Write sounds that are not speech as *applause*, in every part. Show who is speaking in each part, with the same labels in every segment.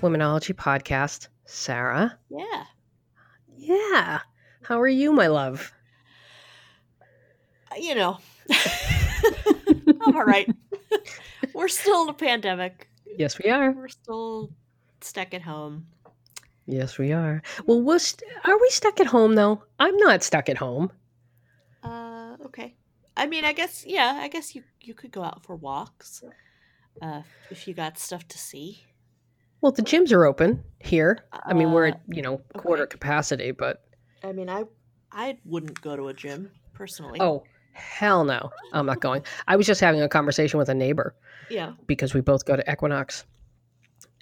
Speaker 1: Womenology podcast. Sarah.
Speaker 2: Yeah.
Speaker 1: Yeah. How are you, my love?
Speaker 2: You know, *laughs* I'm all right. *laughs* We're still in a pandemic.
Speaker 1: Yes, we are.
Speaker 2: We're still stuck at home.
Speaker 1: Yes, we are. Well, we're st- are we stuck at home though? I'm not stuck at home.
Speaker 2: Uh, okay. I mean, I guess yeah. I guess you you could go out for walks, uh, if you got stuff to see.
Speaker 1: Well, the gyms are open here. I mean, we're
Speaker 2: Uh,
Speaker 1: at you know quarter
Speaker 2: okay.
Speaker 1: capacity, but
Speaker 2: I mean, I I wouldn't go to a gym personally.
Speaker 1: oh hell no, I'm not going. I was just having a conversation with a neighbor
Speaker 2: yeah.
Speaker 1: because we both go to Equinox,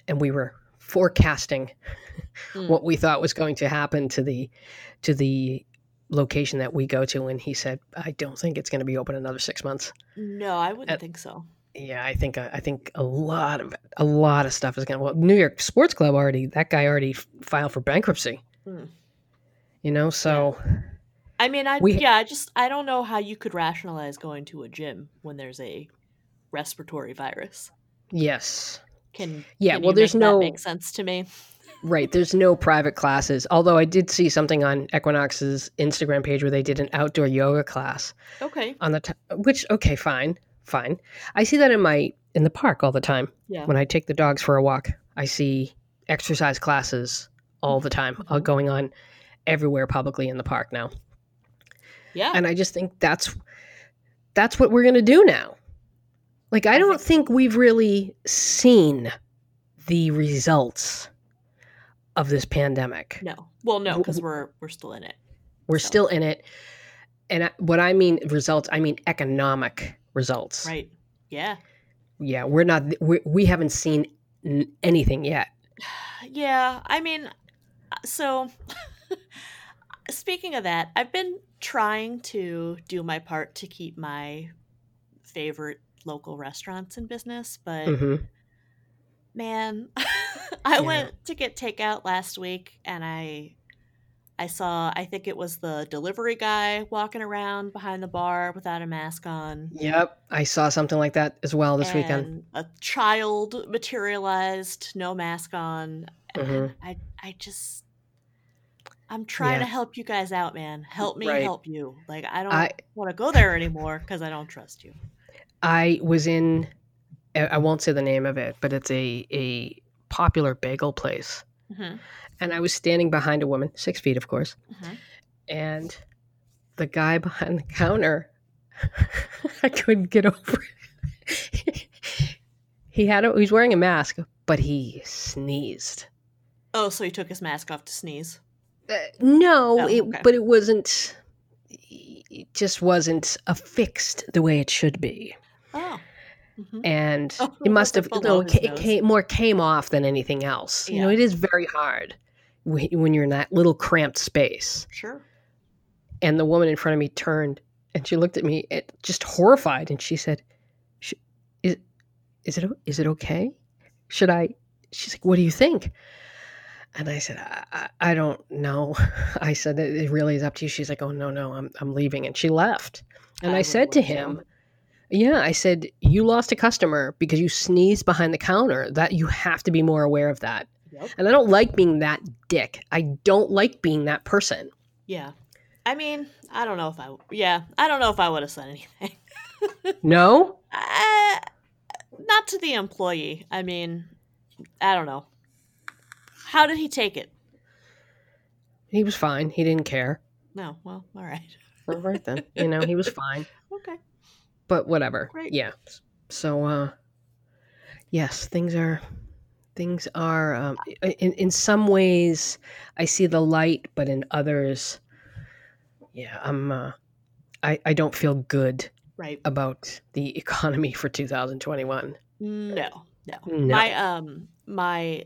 Speaker 1: and we were forecasting
Speaker 2: Mm.
Speaker 1: what we thought was going to happen to the to the location that we go to, and he said, "I don't think it's going to be open another six months."
Speaker 2: No, I wouldn't
Speaker 1: Uh,
Speaker 2: think so.
Speaker 1: Yeah, I think I think a lot of a lot of stuff is going. to Well, New York Sports Club already that guy already filed for bankruptcy.
Speaker 2: Hmm.
Speaker 1: You know, so
Speaker 2: I mean, I
Speaker 1: We-
Speaker 2: yeah, I just I don't know how you could rationalize going to a gym when there's a respiratory virus.
Speaker 1: yes,
Speaker 2: Can
Speaker 1: Yeah,
Speaker 2: can
Speaker 1: well, there's no-
Speaker 2: make sense to me.
Speaker 1: right. There's no private classes. Although I did see something on Equinox's Instagram page where they did an outdoor yoga class
Speaker 2: Okay,
Speaker 1: on the t- which okay, fine, fine. I see that in my in the park all the time.
Speaker 2: yeah,
Speaker 1: when I take the dogs for a walk, I see exercise classes all the time uh,
Speaker 2: Mhm.
Speaker 1: going on everywhere publicly in the park now.
Speaker 2: yeah.
Speaker 1: And I just think that's that's what we're going to do now. Like I don't
Speaker 2: think-
Speaker 1: we've really seen the results of this pandemic.
Speaker 2: no, well, no, because we're we're still in it.
Speaker 1: We're
Speaker 2: So-
Speaker 1: still in it. And I, what I mean results, I mean economic results.
Speaker 2: Right? Yeah,
Speaker 1: Yeah, we're not we, we haven't seen n- anything yet. *sighs*
Speaker 2: yeah. I mean, uh, so *laughs* speaking of that, I've been trying to do my part to keep my favorite local restaurants in business, but
Speaker 1: Mhm.
Speaker 2: man *laughs* i
Speaker 1: Yeah.
Speaker 2: went to get takeout last week and i i saw i think it was the delivery guy walking around behind the bar without a mask on
Speaker 1: Yep, I saw something like that as well this weekend.
Speaker 2: a child materialized no mask on and
Speaker 1: Mhm.
Speaker 2: i i just i'm trying
Speaker 1: Yeah.
Speaker 2: to help you guys out man help me
Speaker 1: Right.
Speaker 2: help you like i don't
Speaker 1: I
Speaker 2: want to go there anymore because i don't trust you
Speaker 1: I was in I I won't say the name of it, but it's a a popular bagel place.
Speaker 2: Mhm,
Speaker 1: And I was standing behind a woman, six feet of course,
Speaker 2: mhm.
Speaker 1: and the guy behind the counter *laughs* I couldn't get over it. *laughs* he had a, he was wearing a mask, but he sneezed.
Speaker 2: oh so he took his mask off to sneeze
Speaker 1: Uh, no,
Speaker 2: Oh,
Speaker 1: it,
Speaker 2: okay.
Speaker 1: but it wasn't. It just wasn't affixed the way it should be,
Speaker 2: oh Mhm.
Speaker 1: and
Speaker 2: Oh,
Speaker 1: it *laughs* must have. No, it,
Speaker 2: his
Speaker 1: ca- it
Speaker 2: nose.
Speaker 1: came, more came off than anything else. You know, it is very hard when you're in that little cramped space.
Speaker 2: sure
Speaker 1: And the woman in front of me turned and she looked at me, eh, just horrified, and she said, "Is is it it okay? Should I?" She's like, "What do you think?" And I said, I, I, I don't know. *laughs* I said, it it really is up to you. She's like, oh, no, no, I'm, I'm leaving. And she left. And I,
Speaker 2: I
Speaker 1: said to him, yeah, I said, you lost a customer because you sneezed behind the counter. That you have to be more aware of that.
Speaker 2: Yep.
Speaker 1: And I don't like being that dick. I don't like being that person.
Speaker 2: Yeah. I mean, I don't know if I. Yeah, I don't know if I would have said anything. *laughs*
Speaker 1: No?
Speaker 2: Uh, not to the employee. I mean, I don't know. How did he take it?
Speaker 1: He was fine. He didn't care.
Speaker 2: No. Well, all right.
Speaker 1: All right then. You know, he was fine. *laughs*
Speaker 2: Okay.
Speaker 1: But whatever.
Speaker 2: Great.
Speaker 1: Yeah. So uh yes, things are things are um, in in some ways I see the light, but in others yeah, I'm uh I I don't feel good
Speaker 2: Right.
Speaker 1: about the *laughs* economy for 2021.
Speaker 2: No. No.
Speaker 1: No.
Speaker 2: My um my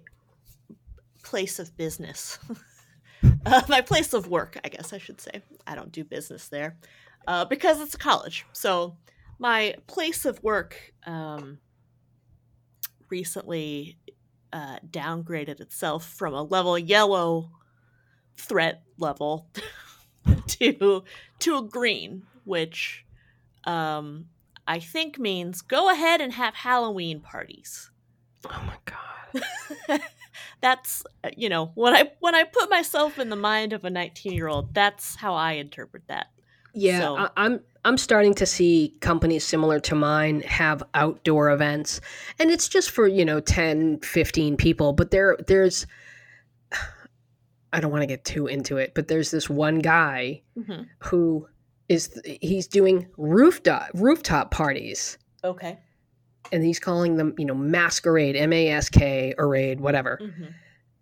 Speaker 2: place of business. *laughs* uh, my place of work, I guess I should say. I don't do business there. Uh, because it's a college. So my place of work um recently uh, downgraded itself from a level yellow threat level *laughs* to to a green, which um, I think means go ahead and have Halloween parties.
Speaker 1: Oh my god. *laughs*
Speaker 2: that's uh, you know when I when I put myself in the mind of a 19 year old, that's how I interpret that.
Speaker 1: Yeah,
Speaker 2: So-
Speaker 1: I, I'm I'm starting to see companies similar to mine have outdoor events, and it's just for you know 10, 15 people. But there there's *sighs* I don't want to get too into it, but there's this one guy
Speaker 2: Mhm.
Speaker 1: who is he's doing rooftop rooftop parties,
Speaker 2: Okay.
Speaker 1: and he's calling them you know masquerade, M A S K, arrayed, whatever.
Speaker 2: hmm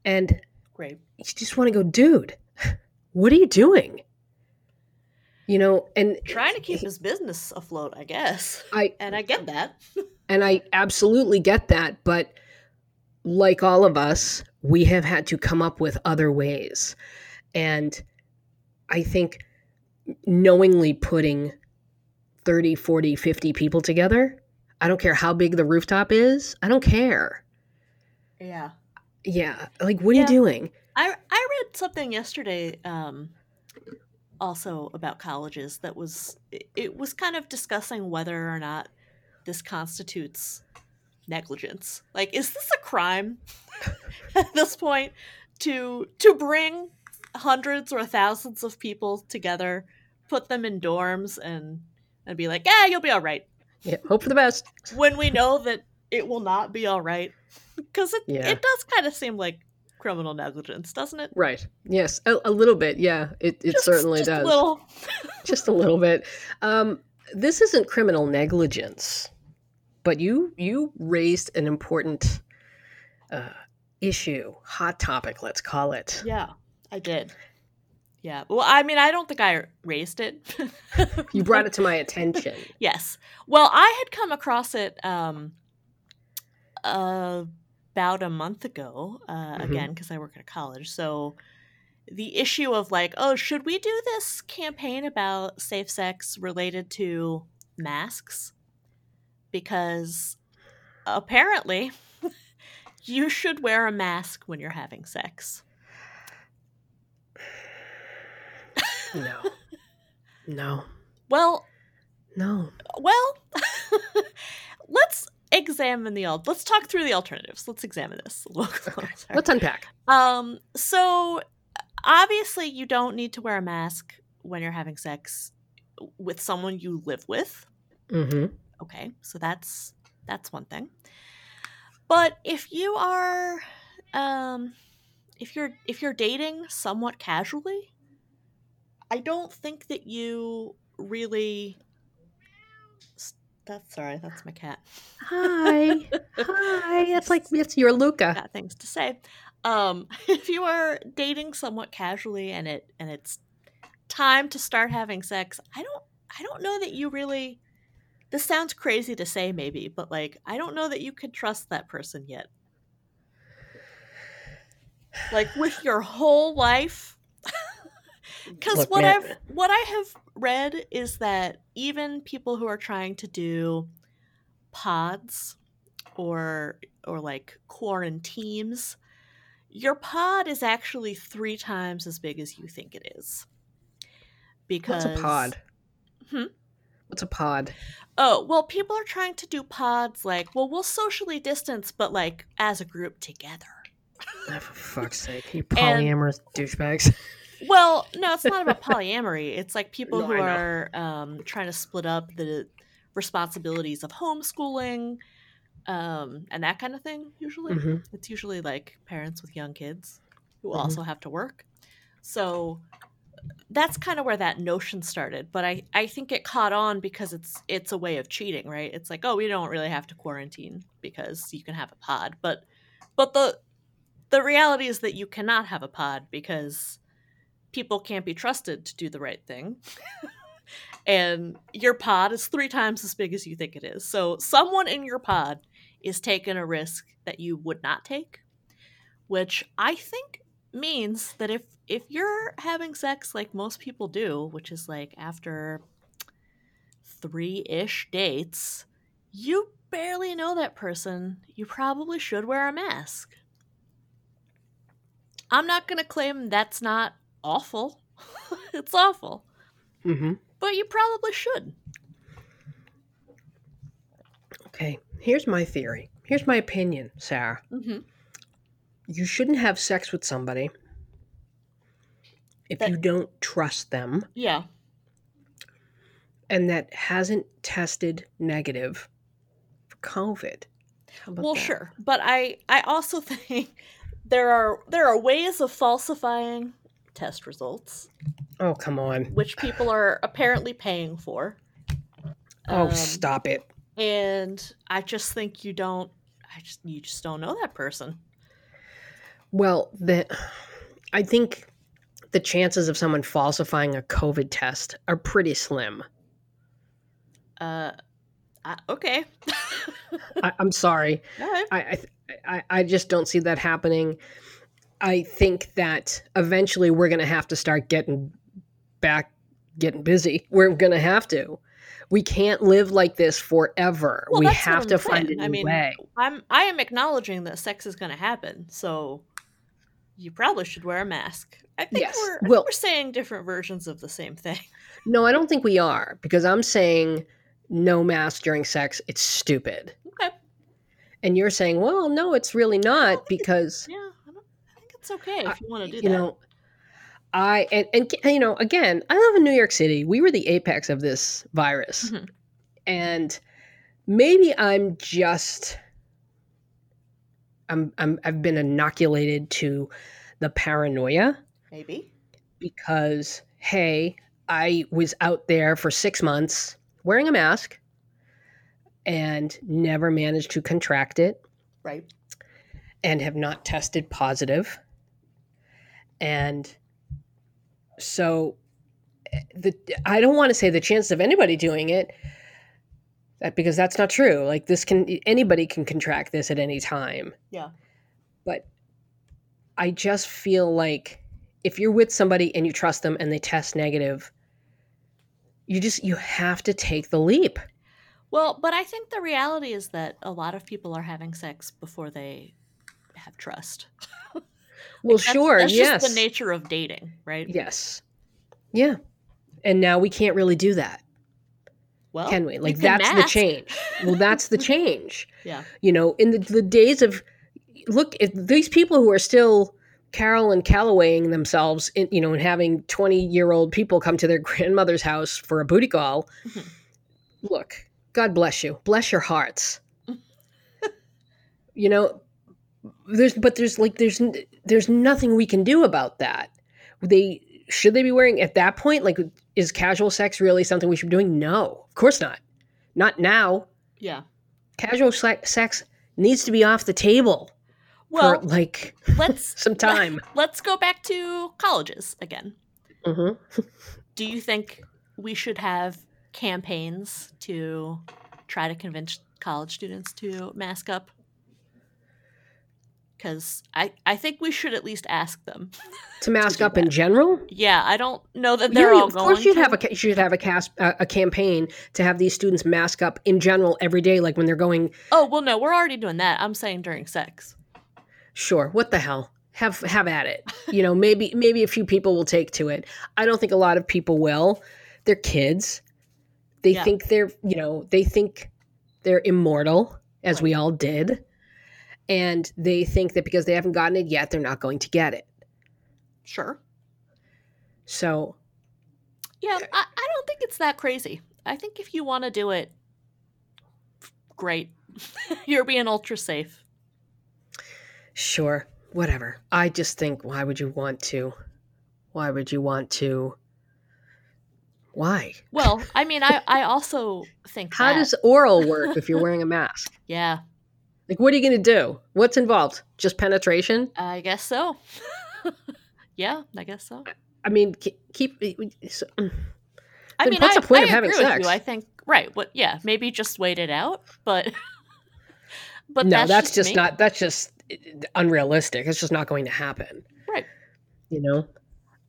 Speaker 1: And
Speaker 2: Great.
Speaker 1: you just want to go, dude, *laughs* what are you doing? You know, and
Speaker 2: Trying to keep his business afloat, I guess.
Speaker 1: I
Speaker 2: And I get that.
Speaker 1: and I absolutely get that, but like all of us, we have had to come up with other ways. And I think knowingly putting 30, 40, 50 people together, I don't care how big the rooftop is, I don't care.
Speaker 2: Yeah.
Speaker 1: Yeah, like what are you doing?
Speaker 2: I I read something yesterday um also about colleges that was it, was kind of discussing whether or not this constitutes negligence. Like is this a crime *laughs* at this point to to bring hundreds or thousands of people together, put them in dorms and and be like, "Yeah, you'll be all right."
Speaker 1: Yeah, hope for the best.
Speaker 2: When we know that it will not be all right because it
Speaker 1: Yeah.
Speaker 2: it does kind of seem like criminal negligence, doesn't it?
Speaker 1: Right. Yes, a, a little bit. Yeah, it, it
Speaker 2: Just-
Speaker 1: certainly
Speaker 2: just
Speaker 1: does.
Speaker 2: A little. *laughs*
Speaker 1: just a little bit. Um, this isn't criminal negligence, but you you raised an important uh, issue, hot topic, let's call it.
Speaker 2: Yeah, I did. Yeah. Well, I mean, I don't think I raised it.
Speaker 1: You brought it to my *laughs* attention.
Speaker 2: yes. Well, I had come across it um, uh, about a month ago, uh,
Speaker 1: Mhm.
Speaker 2: again, because I work at a college. So the issue of like, oh, should we do this campaign about safe sex related to masks? Because apparently *laughs* you should wear a mask when you're having sex.
Speaker 1: No, no,
Speaker 2: Well,
Speaker 1: no.
Speaker 2: Well, *laughs* let's examine the al- let's talk through the alternatives. Let's examine this *laughs* closer.
Speaker 1: Let's unpack.
Speaker 2: Um, so obviously you don't need to wear a mask when you're having sex with someone you live with.
Speaker 1: hmm
Speaker 2: Okay, so that's that's one thing. But if you are um if you're if you're dating somewhat casually, I don't think that you really that's sorry, that's my cat.
Speaker 1: Hi, hi. It's like *laughs* it's your Luca.
Speaker 2: got things to say. Um, *laughs* if you are dating somewhat casually and it and it's time to start having sex, I don't I don't know that you really this sounds crazy to say maybe, but like I don't know that you could trust that person yet. Like with your whole life. Cuz what
Speaker 1: man-
Speaker 2: I've what I have read is that even people who are trying to do pods or or like quarantines your pod is actually three times as big as you think it is because
Speaker 1: What's a pod?
Speaker 2: Hmm?
Speaker 1: What's a pod?
Speaker 2: oh well people are trying to do pods like well we'll socially distance but like as a group together
Speaker 1: Oh, for fuck's sake, you
Speaker 2: And-
Speaker 1: polyamorous douchebags. *laughs*
Speaker 2: well no it's not about polyamory it's like people
Speaker 1: No,
Speaker 2: who are um, trying to split up the responsibilities of homeschooling um, and that kind of thing usually
Speaker 1: hmm
Speaker 2: it's usually like parents with young kids who
Speaker 1: Mhm.
Speaker 2: also have to work. So that's kind of where that notion started. But I, I think it caught on because it's it's a way of cheating, right? It's like, oh, we don't really have to quarantine because you can have a pod. But but the the reality is that you cannot have a pod because people can't be trusted to do the right thing. *laughs* and your pod is three times as big as you think it is. So someone in your pod is taking a risk that you would not take, which I think means that if if you're having sex like most people do, which is like after three-ish dates, you barely know that person. You probably should wear a mask. I'm not going to claim that's not awful. *laughs* it's awful,
Speaker 1: hmm
Speaker 2: but you probably should.
Speaker 1: Okay, here's my theory. Here's my opinion, Sarah.
Speaker 2: hmm
Speaker 1: you shouldn't have sex with somebody if
Speaker 2: That-
Speaker 1: you don't trust them
Speaker 2: Yeah.
Speaker 1: and that hasn't tested negative for COVID.
Speaker 2: Well,
Speaker 1: that?
Speaker 2: sure, but I I also *laughs* think there are there are ways of falsifying test results,
Speaker 1: Oh, come on.
Speaker 2: which people are apparently paying for.
Speaker 1: Oh,
Speaker 2: Um,
Speaker 1: stop it.
Speaker 2: And I just think you don't. I just you just don't know that person.
Speaker 1: Well, the I think the chances of someone falsifying a COVID test are pretty slim.
Speaker 2: Uh, I, okay. *laughs*
Speaker 1: I, I'm sorry.
Speaker 2: Right.
Speaker 1: I, I I I just don't see that happening. I think that eventually we're going to have to start getting back, getting busy. We're going to have to. We can't live like this forever.
Speaker 2: Well,
Speaker 1: we have to find a new
Speaker 2: I mean,
Speaker 1: way.
Speaker 2: I'm I am acknowledging that sex is going to happen, so you probably should wear a mask. I think
Speaker 1: Yes,
Speaker 2: we're
Speaker 1: well-
Speaker 2: we're saying different versions of the same thing.
Speaker 1: No, I don't think we are because I'm saying no mask during sex. It's stupid.
Speaker 2: Okay.
Speaker 1: And you're saying, well, no, it's really not because
Speaker 2: Yeah, I, don't, I think it's okay if you want to do
Speaker 1: you
Speaker 2: that.
Speaker 1: know i and, and you know again i live in new york city we were the apex of this virus
Speaker 2: Mhm.
Speaker 1: and maybe i'm just I'm, I'm i've been inoculated to the paranoia
Speaker 2: Maybe.
Speaker 1: because hey i was out there for six months wearing a mask and never managed to contract it
Speaker 2: Right.
Speaker 1: and have not tested positive. And so the I don't want to say the chance of anybody doing it that because that's not true. Like this can anybody can contract this at any time.
Speaker 2: Yeah.
Speaker 1: But I just feel like if you're with somebody and you trust them and they test negative, you just you have to take the leap.
Speaker 2: Well, but I think the reality is that a lot of people are having sex before they have trust. *laughs*
Speaker 1: Well,
Speaker 2: That's-
Speaker 1: sure,
Speaker 2: That's
Speaker 1: yes.
Speaker 2: just the nature of dating, right?
Speaker 1: Yes. Yeah. And now we can't really do that.
Speaker 2: Well,
Speaker 1: can we? Like
Speaker 2: can
Speaker 1: that's the change. Well, that's the *laughs* change.
Speaker 2: Yeah.
Speaker 1: You know, in the, the days of look, if these people who are still Carol and Callowaying themselves, in, you know, and having twenty-year-old people come to their *laughs* grandmother's house for a booty call.
Speaker 2: Mhm.
Speaker 1: Look, God bless you, bless your hearts. *laughs* you know, there's but there's like there's there's nothing we can do about that. They should they be wearing at that point like is casual sex really something we should be doing? No, of course not. Not now.
Speaker 2: Yeah.
Speaker 1: Casual sex needs to be off the table
Speaker 2: Well,
Speaker 1: for like
Speaker 2: let's *laughs*
Speaker 1: some time. *laughs*
Speaker 2: let's go back to colleges again.
Speaker 1: hmm
Speaker 2: Do you think we should have campaigns to try to convince college students to mask up? Because I, I think we should at least ask them. *laughs*
Speaker 1: To mask
Speaker 2: do
Speaker 1: up in general,
Speaker 2: Yeah, I don't know that they're
Speaker 1: Yeah,
Speaker 2: all
Speaker 1: of
Speaker 2: going.
Speaker 1: course you'd
Speaker 2: to.
Speaker 1: have a you should have a cast a, a campaign to have these students mask up in general every day, like when they're going.
Speaker 2: Oh well, no, we're already doing that. I'm saying during sex.
Speaker 1: Sure, what the hell? Have have at it. You know, maybe maybe a few people will take to it. I don't think a lot of people will. They're kids. They
Speaker 2: Yeah.
Speaker 1: think they're you know they think they're immortal, as
Speaker 2: Right.
Speaker 1: we all did, and they think that because they haven't gotten it yet, they're not going to get it.
Speaker 2: Sure.
Speaker 1: So
Speaker 2: Yeah, I, I don't think it's that crazy. I think if you want to do it, great. *laughs* You're being ultra safe.
Speaker 1: Sure, whatever. I just think, why would you want to? Why would you want to? Why?
Speaker 2: Well, I mean, I, I also think
Speaker 1: How
Speaker 2: that,
Speaker 1: does oral work if you're wearing a mask? *laughs*
Speaker 2: yeah,
Speaker 1: Like, what are you going to do? What's involved? Just penetration?
Speaker 2: I guess so. *laughs* yeah, I guess so.
Speaker 1: I mean, keep. so-
Speaker 2: mm.
Speaker 1: I
Speaker 2: mean,
Speaker 1: what's
Speaker 2: I,
Speaker 1: the point
Speaker 2: I
Speaker 1: of having sex?
Speaker 2: I think right. What? Yeah, maybe just wait it out. But *laughs* but
Speaker 1: no,
Speaker 2: that's,
Speaker 1: that's, just
Speaker 2: me.
Speaker 1: not. That's just eh, unrealistic. It's just not going to happen.
Speaker 2: Right.
Speaker 1: You know.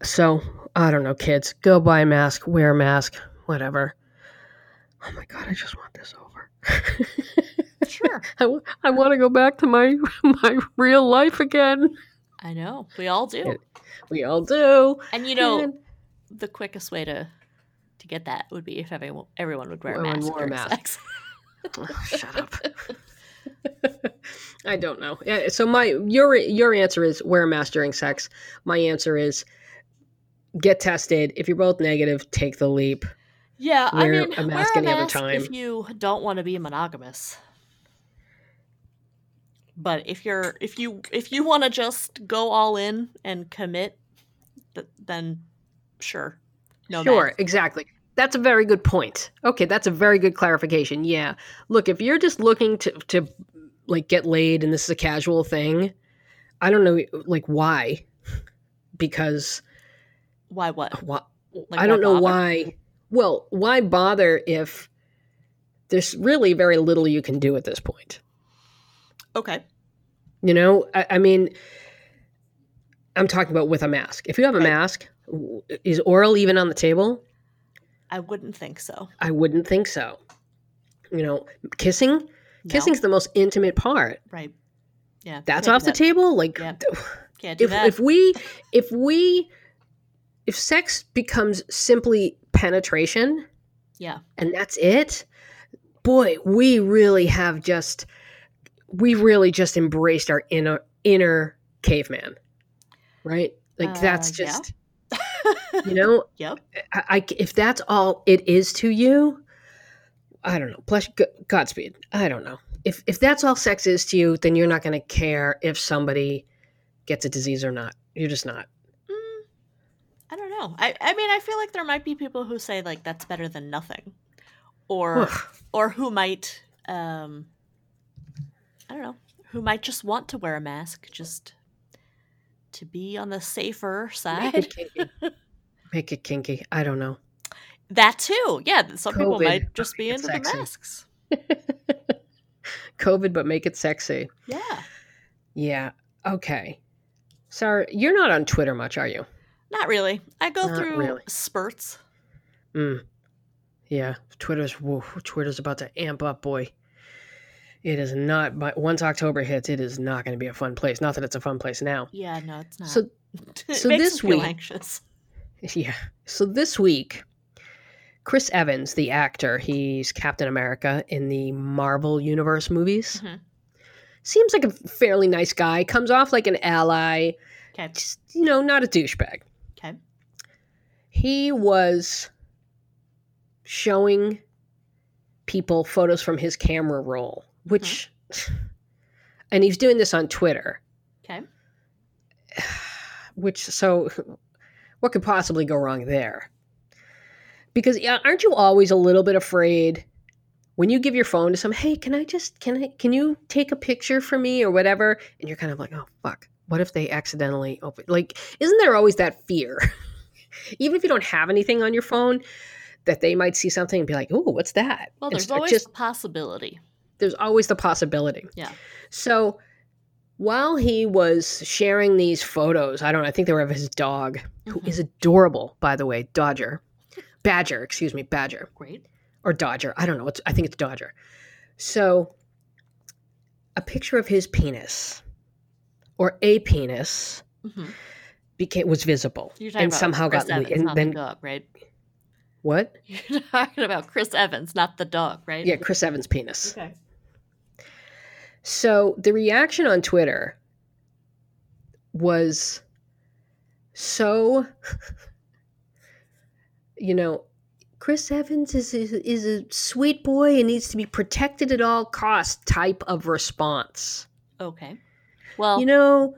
Speaker 1: So I don't know, kids. Go buy a mask. Wear a mask. Whatever. Oh my god! I just want this over. *laughs*
Speaker 2: sure. *laughs*
Speaker 1: I, w- I want to go back to my *laughs* my real life again.
Speaker 2: I know we all do.
Speaker 1: We all do.
Speaker 2: And you know,
Speaker 1: And-
Speaker 2: the quickest way to to get that would be if everyone everyone would wear a
Speaker 1: Everyone
Speaker 2: mask
Speaker 1: wore a mask.
Speaker 2: sex.
Speaker 1: Oh, shut up. *laughs* I don't know. So my your your answer is wear a mask during sex. My answer is get tested. If you're both negative, take the leap.
Speaker 2: Yeah, I
Speaker 1: Wear
Speaker 2: mean,
Speaker 1: a
Speaker 2: wear a mask
Speaker 1: time.
Speaker 2: if you don't want to be monogamous. But if you're if you if you want to just go all in and commit, th- then sure, no
Speaker 1: sure, exactly. That's a very good point. Okay, that's a very good clarification. Yeah. Look, if you're just looking to to like get laid and this is a casual thing, I don't know like why. *laughs* Because
Speaker 2: Why what?
Speaker 1: why,
Speaker 2: Like,
Speaker 1: I don't know
Speaker 2: bother?
Speaker 1: why. Well, why bother if there's really very little you can do at this point?
Speaker 2: Okay.
Speaker 1: You know, I, I mean, I'm talking about with a mask. If you have a
Speaker 2: Right.
Speaker 1: mask, is oral even on the table?
Speaker 2: I wouldn't think so.
Speaker 1: I wouldn't think so. You know, kissing,
Speaker 2: No?
Speaker 1: kissing's the most intimate part.
Speaker 2: right. Yeah.
Speaker 1: That's off the
Speaker 2: that.
Speaker 1: table. Like,
Speaker 2: Yeah. Can't do
Speaker 1: if
Speaker 2: that.
Speaker 1: if we if we if sex becomes simply penetration,
Speaker 2: yeah.
Speaker 1: and that's it boy we really have just we really just embraced our inner inner caveman right? Like
Speaker 2: Uh,
Speaker 1: that's
Speaker 2: yeah.
Speaker 1: just *laughs* you know?
Speaker 2: Yep.
Speaker 1: I, I- if that's all it is to you i don't know. Plus godspeed. I don't know. If if that's all sex is to you then you're not going to care if somebody gets a disease or not. You're just not.
Speaker 2: Mm, I don't know. I, I mean, I feel like there might be people who say like that's better than nothing, or or who might um, I don't know, who might just want to wear a mask just to be on the safer side.
Speaker 1: make
Speaker 2: side.
Speaker 1: it kinky *laughs* make it kinky i don't know
Speaker 2: That too, yeah. Some people might just be into
Speaker 1: it
Speaker 2: the masks. *laughs*
Speaker 1: covid but make it sexy
Speaker 2: Yeah,
Speaker 1: Yeah. Okay. Sarah, you're not on Twitter much, are you?
Speaker 2: not really. I go
Speaker 1: Not
Speaker 2: through
Speaker 1: really.
Speaker 2: spurts.
Speaker 1: Mm. Yeah. Twitter's whoa, Twitter's about to amp up, boy. It is not. But once October hits, it is not going to be a fun place. Not that it's a fun place now.
Speaker 2: Yeah, no, it's not.
Speaker 1: So *laughs*
Speaker 2: it
Speaker 1: so this week-
Speaker 2: anxious. *laughs*
Speaker 1: yeah. So this week, Chris Evans, the actor, he's Captain America in the Marvel Universe movies.
Speaker 2: Mhm.
Speaker 1: Seems like a fairly nice guy. Comes off like an ally.
Speaker 2: Okay,
Speaker 1: Just you know, not a douchebag.
Speaker 2: okay,
Speaker 1: he was showing people photos from his camera roll, which, mm-hmm. and he's doing this on Twitter,
Speaker 2: okay. *sighs*
Speaker 1: which, so what could possibly go wrong there? Because yeah, aren't you always a little bit afraid when you give your phone to someone, hey, can I just, can I, can you take a picture for me or whatever? And you're kind of like, oh, fuck. What if they accidentally open? Like, isn't there always that fear? *laughs* Even if you don't have anything on your phone, that they might see something and be like, "Oh, what's that?"
Speaker 2: Well, there's always
Speaker 1: just
Speaker 2: a possibility.
Speaker 1: There's always the possibility.
Speaker 2: Yeah.
Speaker 1: So while he was sharing these photos, I don't know, I think they were of his dog, who
Speaker 2: Mhm.
Speaker 1: is adorable, by the way, Dodger. Badger, excuse me, Badger.
Speaker 2: Great.
Speaker 1: Or Dodger. I don't know. It's, I think it's Dodger. So a picture of his penis or a penis
Speaker 2: hmm
Speaker 1: became was visible
Speaker 2: You're talking
Speaker 1: and
Speaker 2: about
Speaker 1: somehow
Speaker 2: Chris
Speaker 1: got
Speaker 2: Evans,
Speaker 1: and
Speaker 2: not
Speaker 1: then
Speaker 2: the dog, right?
Speaker 1: what? *laughs*
Speaker 2: You're talking about Chris Evans, not the dog, right?
Speaker 1: Yeah, Chris Evans' penis.
Speaker 2: Okay.
Speaker 1: So the reaction on Twitter was so, *laughs* you know, Chris Evans is, is is a sweet boy and needs to be protected at all costs type of response.
Speaker 2: Okay. Well,
Speaker 1: You know,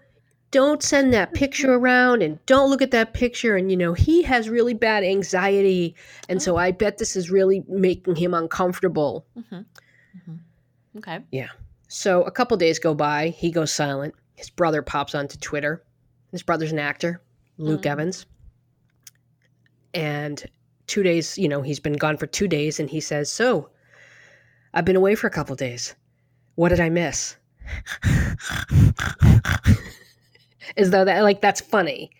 Speaker 1: don't send that picture *laughs* around and don't look at that picture and you know, he has really bad anxiety and so I bet this is really making him uncomfortable.
Speaker 2: mhm, mhm. okay.
Speaker 1: So a couple days go by, he goes silent. His brother pops onto Twitter. His brother's an actor, Luke
Speaker 2: Mm.
Speaker 1: Evans. And two days, you know, he's been gone for two days, and he says, So, I've been away for a couple days. What did I miss? *laughs* As though that, like, that's funny.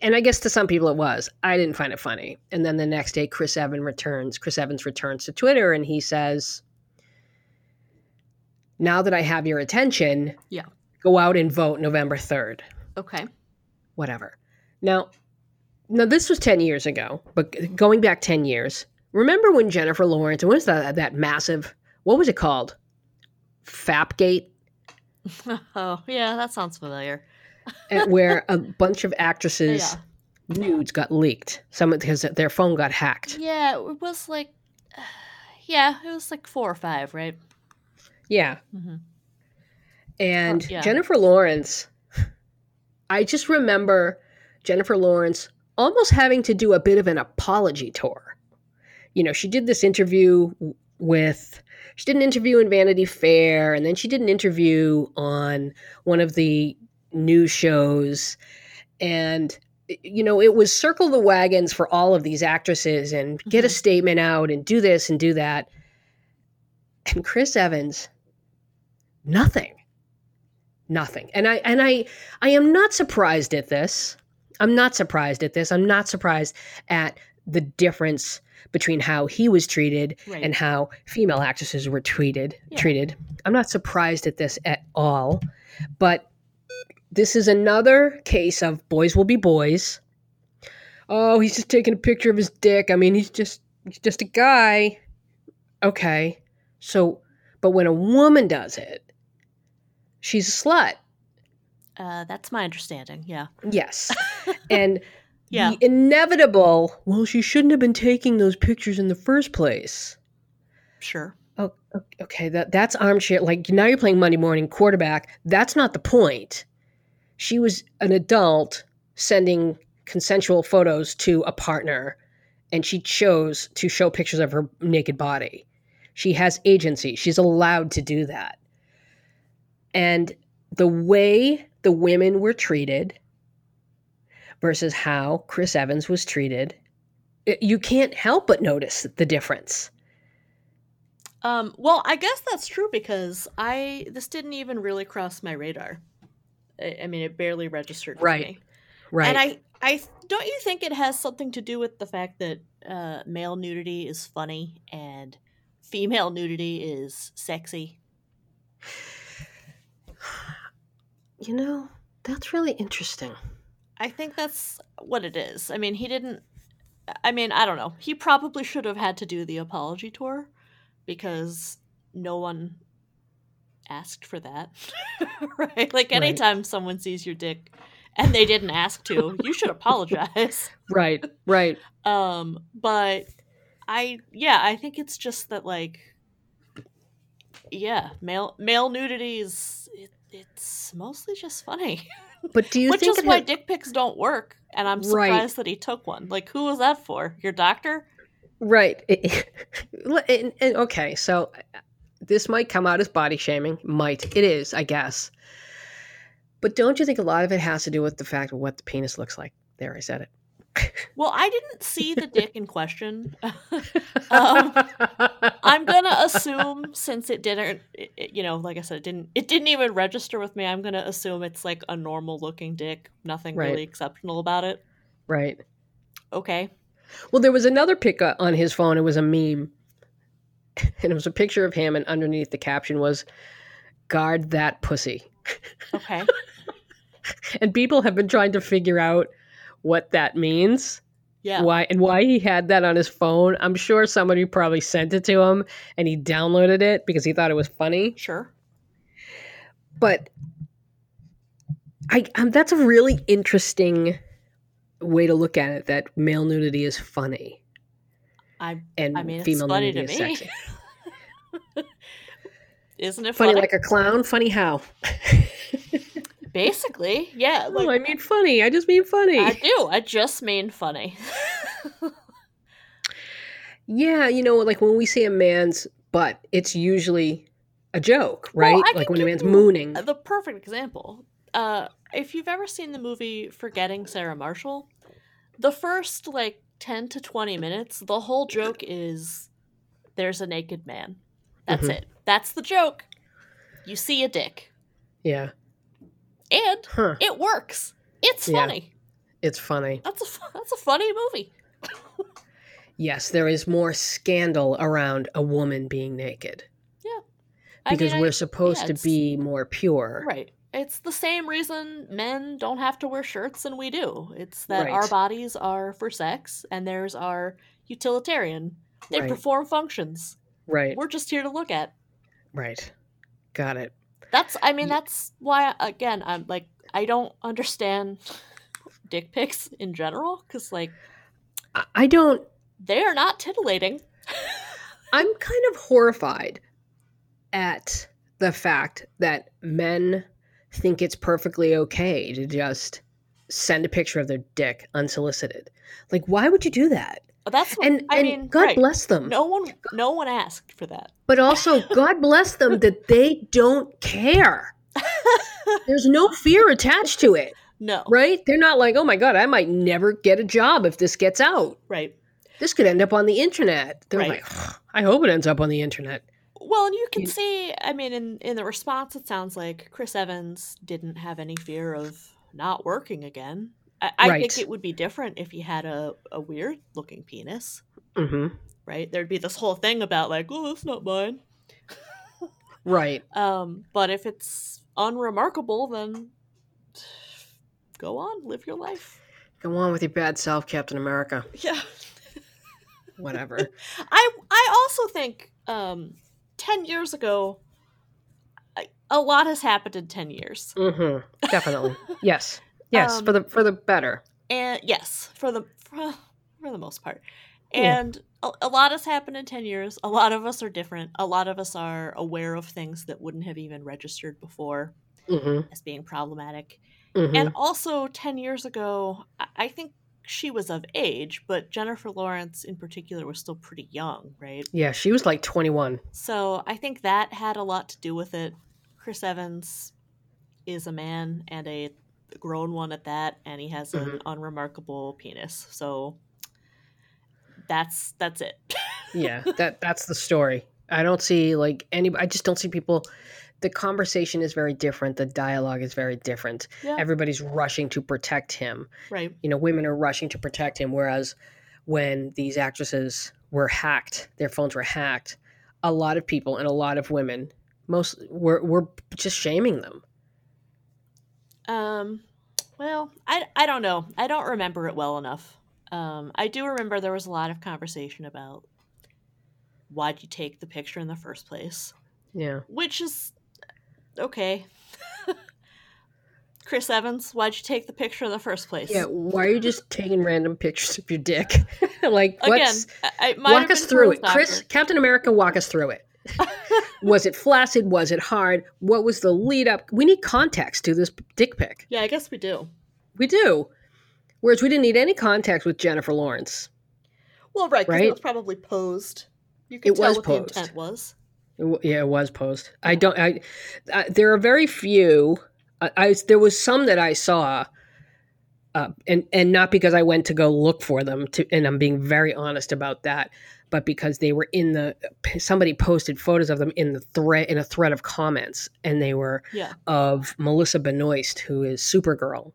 Speaker 1: And I guess to some people it was. I didn't find it funny. And then the next day, Chris Evans returns. Chris Evans returns to Twitter and he says, now that I have your attention,
Speaker 2: Yeah.
Speaker 1: go out and vote November 3rd.
Speaker 2: Okay.
Speaker 1: Whatever. Now, now this was 10 years ago, but going back 10 years, remember when Jennifer Lawrence, what was that, that massive, what was it called? Fapgate? *laughs*
Speaker 2: oh, yeah, that sounds familiar. *laughs*
Speaker 1: where a bunch of actresses' nudes got leaked. Some because their phone got hacked.
Speaker 2: Yeah, it was like, *sighs* yeah, it was like four or five, right?
Speaker 1: Yeah.
Speaker 2: hmm
Speaker 1: And
Speaker 2: Oh, yeah.
Speaker 1: Jennifer Lawrence, I just remember Jennifer Lawrence almost having to do a bit of an apology tour. You know, she did this interview with, she did an interview in Vanity Fair, and then she did an interview on one of the news shows. And, you know, it was circle the wagons for all of these actresses and get a
Speaker 2: Mhm.
Speaker 1: statement out and do this and do that. And Chris Evans, nothing. Nothing. And i and i i am not surprised at this. I'm not surprised at this. I'm not surprised at the difference between how he was treated
Speaker 2: Right.
Speaker 1: and how female actresses were treated
Speaker 2: Yeah.
Speaker 1: treated. I'm not surprised at this at all. But this is another case of boys will be boys. Oh he's just taking a picture of his dick. I mean he's just he's just a guy. Okay. So but when a woman does it she's a slut
Speaker 2: uh, that's my understanding. Yeah.
Speaker 1: Yes. *laughs* And
Speaker 2: Yeah.
Speaker 1: the inevitable, well, she shouldn't have been taking those pictures in the first place.
Speaker 2: Sure.
Speaker 1: Oh, okay, that that's armchair. Like now you're playing Monday morning quarterback. That's not the point. She was an adult sending consensual photos to a partner, and she chose to show pictures of her naked body. She has agency. She's allowed to do that. And the way the women were treated versus how Chris Evans was treated, you can't help but notice the difference.
Speaker 2: Um, well, I guess that's true because I this didn't even really cross my radar. I, I mean, it barely registered
Speaker 1: Right.
Speaker 2: me.
Speaker 1: Right.
Speaker 2: And I, I don't you think it has something to do with the fact that uh, male nudity is funny and female nudity is sexy?
Speaker 1: You know, that's really interesting.
Speaker 2: I think that's what it is. I mean, he didn't. I mean, I don't know. He probably should have had to do the apology tour because no one asked for that. *laughs* right? Like, anytime someone sees your dick and they didn't ask to, you should *laughs* apologize.
Speaker 1: Right, right. *laughs*
Speaker 2: Um, but I, yeah, I think it's just that, like, yeah, male male nudity is it, it's mostly just funny. *laughs*
Speaker 1: But do you
Speaker 2: Which
Speaker 1: think
Speaker 2: is why
Speaker 1: had-
Speaker 2: dick pics don't work, and I'm
Speaker 1: Right.
Speaker 2: surprised that he took one. Like, who was that for? Your doctor?
Speaker 1: right? *laughs* It- and- and- okay, so this might come out as body shaming. Might it is, I guess. But don't you think a lot of it has to do with the fact of what the penis looks like? There, I said it.
Speaker 2: Well, I didn't see the dick in question. *laughs* Um, I'm gonna assume since it didn't, it, it- you know, like I said, it didn't. It didn't even register with me. I'm gonna assume it's like a normal looking dick. Nothing
Speaker 1: Right.
Speaker 2: really exceptional about it.
Speaker 1: right.
Speaker 2: Okay.
Speaker 1: Well, there was another pic on his phone. It was a meme, and it was a picture of him, and underneath the caption was "Guard that pussy."
Speaker 2: Okay. *laughs*
Speaker 1: And people have been trying to figure out what that means.
Speaker 2: Yeah.
Speaker 1: why and why he had that on his phone. I'm sure somebody probably sent it to him and he downloaded it because he thought it was funny.
Speaker 2: Sure.
Speaker 1: But I um, that's a really interesting way to look at it. That male nudity is funny
Speaker 2: I
Speaker 1: and
Speaker 2: I mean,
Speaker 1: female nudity is sexy. *laughs*
Speaker 2: Isn't it
Speaker 1: Funny
Speaker 2: funny?
Speaker 1: like a clown. Funny how? *laughs*
Speaker 2: Basically, yeah. Like,
Speaker 1: oh, I mean funny. I just mean funny.
Speaker 2: I do. I just mean funny. *laughs*
Speaker 1: yeah, you know, like when we see a man's butt, it's usually a joke, right?
Speaker 2: Well,
Speaker 1: like when a man's mooning.
Speaker 2: The perfect example. Uh, if you've ever seen the movie Forgetting Sarah Marshall, the first like 10 to 20 minutes, the whole joke is there's a naked man. That's
Speaker 1: Mhm.
Speaker 2: it. That's the joke. You see a dick.
Speaker 1: Yeah.
Speaker 2: And
Speaker 1: Huh.
Speaker 2: it works. It's
Speaker 1: Yeah.
Speaker 2: funny.
Speaker 1: It's funny.
Speaker 2: That's a that's a funny movie.
Speaker 1: Yes, there is more scandal around a woman being naked
Speaker 2: I
Speaker 1: because
Speaker 2: mean,
Speaker 1: we're supposed
Speaker 2: yeah,
Speaker 1: to be more pure.
Speaker 2: Right. It's the same reason men don't have to wear shirts and we do. It's that our bodies are for sex and theirs are utilitarian. They
Speaker 1: Right.
Speaker 2: perform functions.
Speaker 1: Right.
Speaker 2: We're just here to look at.
Speaker 1: Right. Got it.
Speaker 2: That's I mean that's why again I'm like I don't understand dick pics in general cuz like
Speaker 1: I- I don't.
Speaker 2: they are not titillating. *laughs*
Speaker 1: I'm kind of horrified at the fact that men think it's perfectly okay to just send a picture of their dick unsolicited. Like, why would you do that?
Speaker 2: That's what,
Speaker 1: And,
Speaker 2: I
Speaker 1: and
Speaker 2: mean
Speaker 1: God
Speaker 2: right.
Speaker 1: bless them.
Speaker 2: No one no one asked for that.
Speaker 1: But also, God bless them that *laughs* they don't care. There's no fear attached to it,
Speaker 2: No.
Speaker 1: right? They're not like, oh my God, I might never get a job if this gets out.
Speaker 2: Right.
Speaker 1: This could end up on the internet. They're
Speaker 2: Right.
Speaker 1: like, I hope it ends up on the internet.
Speaker 2: Well, and you can see, I mean, in, in the response, it sounds like Chris Evans didn't have any fear of not working again. I, I
Speaker 1: Right.
Speaker 2: think it would be different if he had a, a weird looking penis,
Speaker 1: hmm
Speaker 2: right? There'd be this whole thing about, like, oh, that's not mine. *laughs*
Speaker 1: Right.
Speaker 2: Um, but if it's unremarkable, then go on, live your life.
Speaker 1: Go on with your bad self, Captain America.
Speaker 2: Yeah.
Speaker 1: Whatever. *laughs*
Speaker 2: I I also think um, ten years ago, a lot has happened in ten years.
Speaker 1: hmm Definitely. *laughs* Yes. Yes. for
Speaker 2: Um,
Speaker 1: the for the better.
Speaker 2: and yes for the for, for the most part
Speaker 1: Yeah.
Speaker 2: and a, a lot has happened in 10 years a lot of us are different a lot of us are aware of things that wouldn't have even registered before
Speaker 1: hmm
Speaker 2: as being problematic
Speaker 1: hmm
Speaker 2: and also 10 years ago I, I think she was of age but jennifer lawrence in particular was still pretty young right
Speaker 1: yeah, she was like 21.
Speaker 2: so i think that had a lot to do with it chris evans is a man and a grown one at that and he has an mm-hmm. unremarkable penis so that's that's it *laughs*
Speaker 1: Yeah, that that's the story. I don't see like any. I just don't see people. The conversation is very different. The dialogue is very different.
Speaker 2: yeah
Speaker 1: Everybody's rushing to protect him.
Speaker 2: right
Speaker 1: You know, women are rushing to protect him. Whereas when these actresses were hacked, their phones were hacked. A lot of people and a lot of women, most were were just shaming them.
Speaker 2: Um well i i don't know i don't remember it well enough um i do remember there was a lot of conversation about why'd you take the picture in the first place
Speaker 1: Yeah.
Speaker 2: which is okay *laughs* chris evans why'd you take the picture in the first place
Speaker 1: Yeah. Why are you just taking random pictures of your dick? *laughs* like,
Speaker 2: again
Speaker 1: what's
Speaker 2: I, I
Speaker 1: walk us through it, Chris? Captain America, walk us through it. *laughs* was it flaccid? Was it hard? What was the lead up? We need context to this dick pic.
Speaker 2: yeah i guess we do
Speaker 1: We do. Whereas we didn't need any context with Jennifer Lawrence.
Speaker 2: well right because
Speaker 1: Right?
Speaker 2: it was probably posed you can
Speaker 1: It
Speaker 2: tell
Speaker 1: was
Speaker 2: what
Speaker 1: posed.
Speaker 2: the intent was
Speaker 1: It yeah, it was posed. I don't. I, I there are very few. I, I there was some that I saw, uh, and and not because I went to go look for them. To and I'm being very honest about that, but because they were in the somebody posted photos of them in the thread in a thread of comments, and they were
Speaker 2: yeah
Speaker 1: of Melissa Benoist, who is Supergirl,